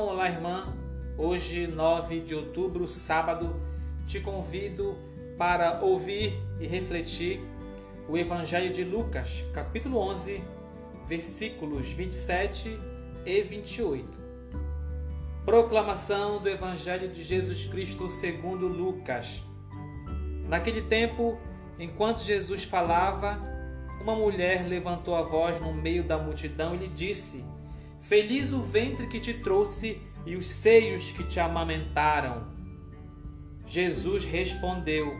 irmão, olá irmã. Hoje, 9 de outubro, sábado, te convido para ouvir e refletir o Evangelho de Lucas, capítulo 11, versículos 27 e 28. Proclamação do Evangelho de Jesus Cristo segundo Lucas. Naquele tempo, enquanto Jesus falava, uma mulher levantou a voz no meio da multidão e lhe disse: Feliz o ventre que te trouxe e os seios que te amamentaram. Jesus respondeu: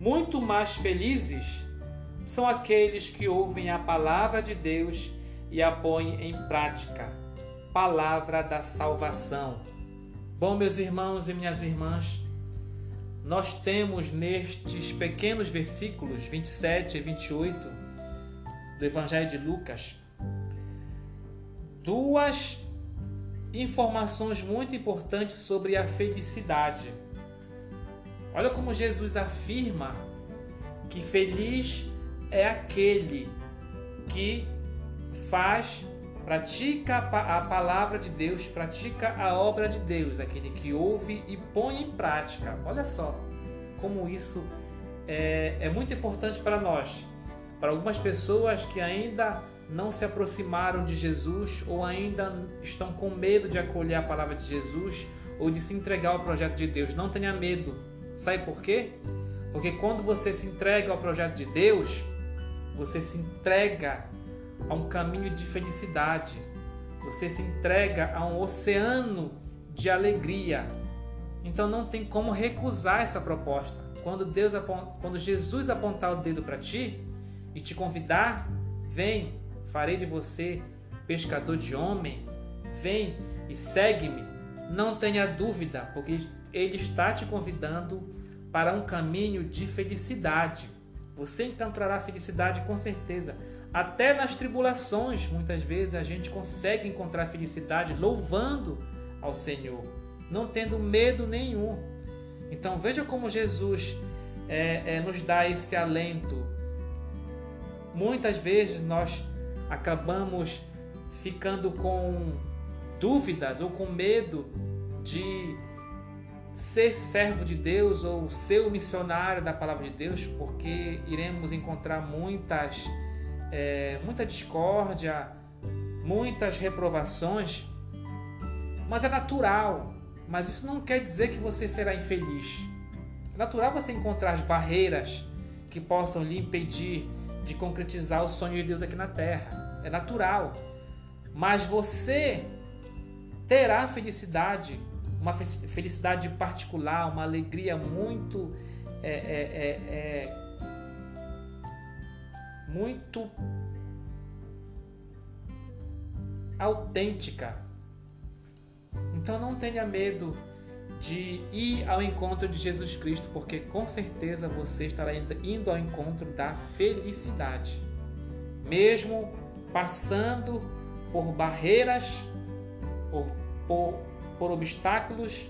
Muito mais felizes são aqueles que ouvem a palavra de Deus e a põem em prática. Palavra da salvação. Bom, meus irmãos e minhas irmãs, nós temos nestes pequenos versículos 27 e 28 do Evangelho de Lucas duas informações muito importantes sobre a felicidade. Olha como Jesus afirma que feliz é aquele que faz, pratica a palavra de Deus, pratica a obra de Deus, aquele que ouve e põe em prática. Olha só como isso é, é muito importante para nós. Para algumas pessoas que ainda não se aproximaram de Jesus ou ainda estão com medo de acolher a palavra de Jesus ou de se entregar ao projeto de Deus. Não tenha medo. Sabe por quê? Porque quando você se entrega ao projeto de Deus, você se entrega a um caminho de felicidade. Você se entrega a um oceano de alegria. Então não tem como recusar essa proposta. Quando Deus quando Jesus apontar o dedo para ti e te convidar, vem, farei de você pescador de homem. Vem e segue-me. Não tenha dúvida, porque ele está te convidando para um caminho de felicidade. Você encontrará felicidade com certeza. Até nas tribulações, muitas vezes a gente consegue encontrar felicidade louvando ao Senhor, não tendo medo nenhum. Então veja como Jesus é, é, nos dá esse alento. Muitas vezes nós acabamos ficando com dúvidas ou com medo de ser servo de Deus ou ser o missionário da palavra de Deus, porque iremos encontrar muitas, é, muita discórdia, muitas reprovações, mas é natural. Mas isso não quer dizer que você será infeliz. É natural você encontrar as barreiras que possam lhe impedir de concretizar o sonho de Deus aqui na terra. É natural. Mas você terá felicidade, uma felicidade particular, uma alegria muito. É, é, é, é muito autêntica. Então não tenha medo de ir ao encontro de Jesus Cristo, porque com certeza você estará indo ao encontro da felicidade. Mesmo passando por barreiras, por, por, por obstáculos,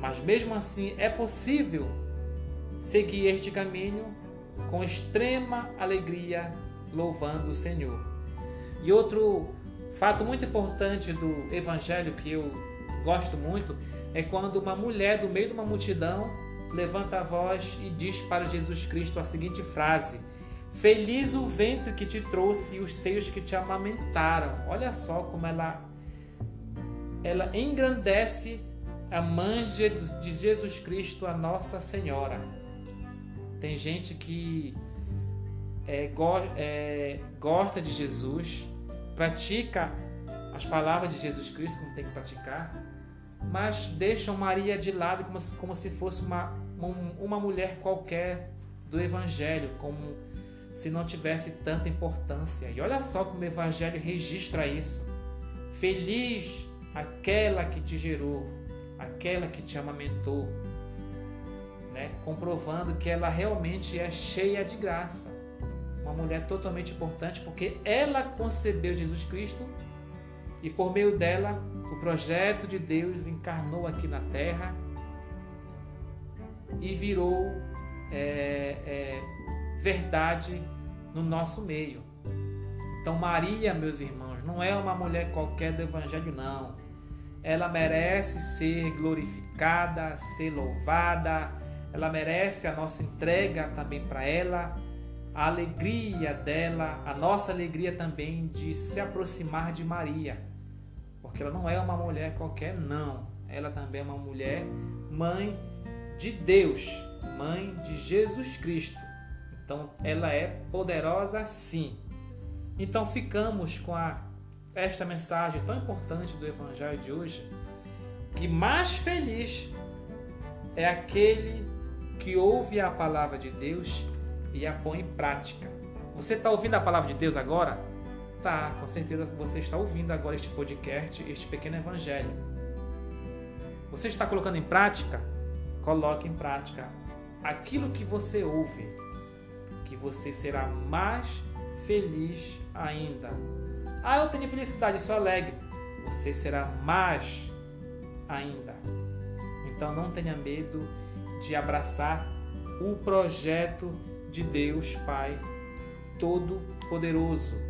mas mesmo assim é possível seguir este caminho com extrema alegria, louvando o Senhor. E outro fato muito importante do Evangelho que eu gosto muito é quando uma mulher do meio de uma multidão levanta a voz e diz para Jesus Cristo a seguinte frase: Feliz o ventre que te trouxe e os seios que te amamentaram. Olha só como ela ela engrandece a mãe de Jesus Cristo, a Nossa Senhora. Tem gente que é, go, é, gosta de Jesus, pratica as palavras de Jesus Cristo como tem que praticar, mas deixam Maria de lado como, como se fosse uma, uma mulher qualquer do Evangelho, como se não tivesse tanta importância. E olha só como o Evangelho registra isso. Feliz aquela que te gerou, aquela que te amamentou, né? comprovando que ela realmente é cheia de graça. Uma mulher totalmente importante porque ela concebeu Jesus Cristo e por meio dela o projeto de Deus encarnou aqui na terra e virou é, é, verdade no nosso meio. Então, Maria, meus irmãos, não é uma mulher qualquer do Evangelho, não. ela merece ser glorificada, ser louvada, ela merece a nossa entrega também para ela, a alegria dela, a nossa alegria também de se aproximar de Maria, porque ela não é uma mulher qualquer, não, ela também é uma mulher mãe de Deus, mãe de Jesus Cristo. Então ela é poderosa sim. Então ficamos com a, esta mensagem tão importante do Evangelho de hoje, que mais feliz é aquele que ouve a palavra de Deus e a põe em prática. Você está ouvindo a palavra de Deus agora? Tá, com certeza você está ouvindo agora este podcast, este pequeno evangelho. Você está colocando em prática? Coloque em prática aquilo que você ouve, que você será mais feliz ainda. Ah, eu tenho felicidade, sou alegre. Você será mais ainda. Então não tenha medo de abraçar o projeto de Deus Pai Todo-Poderoso.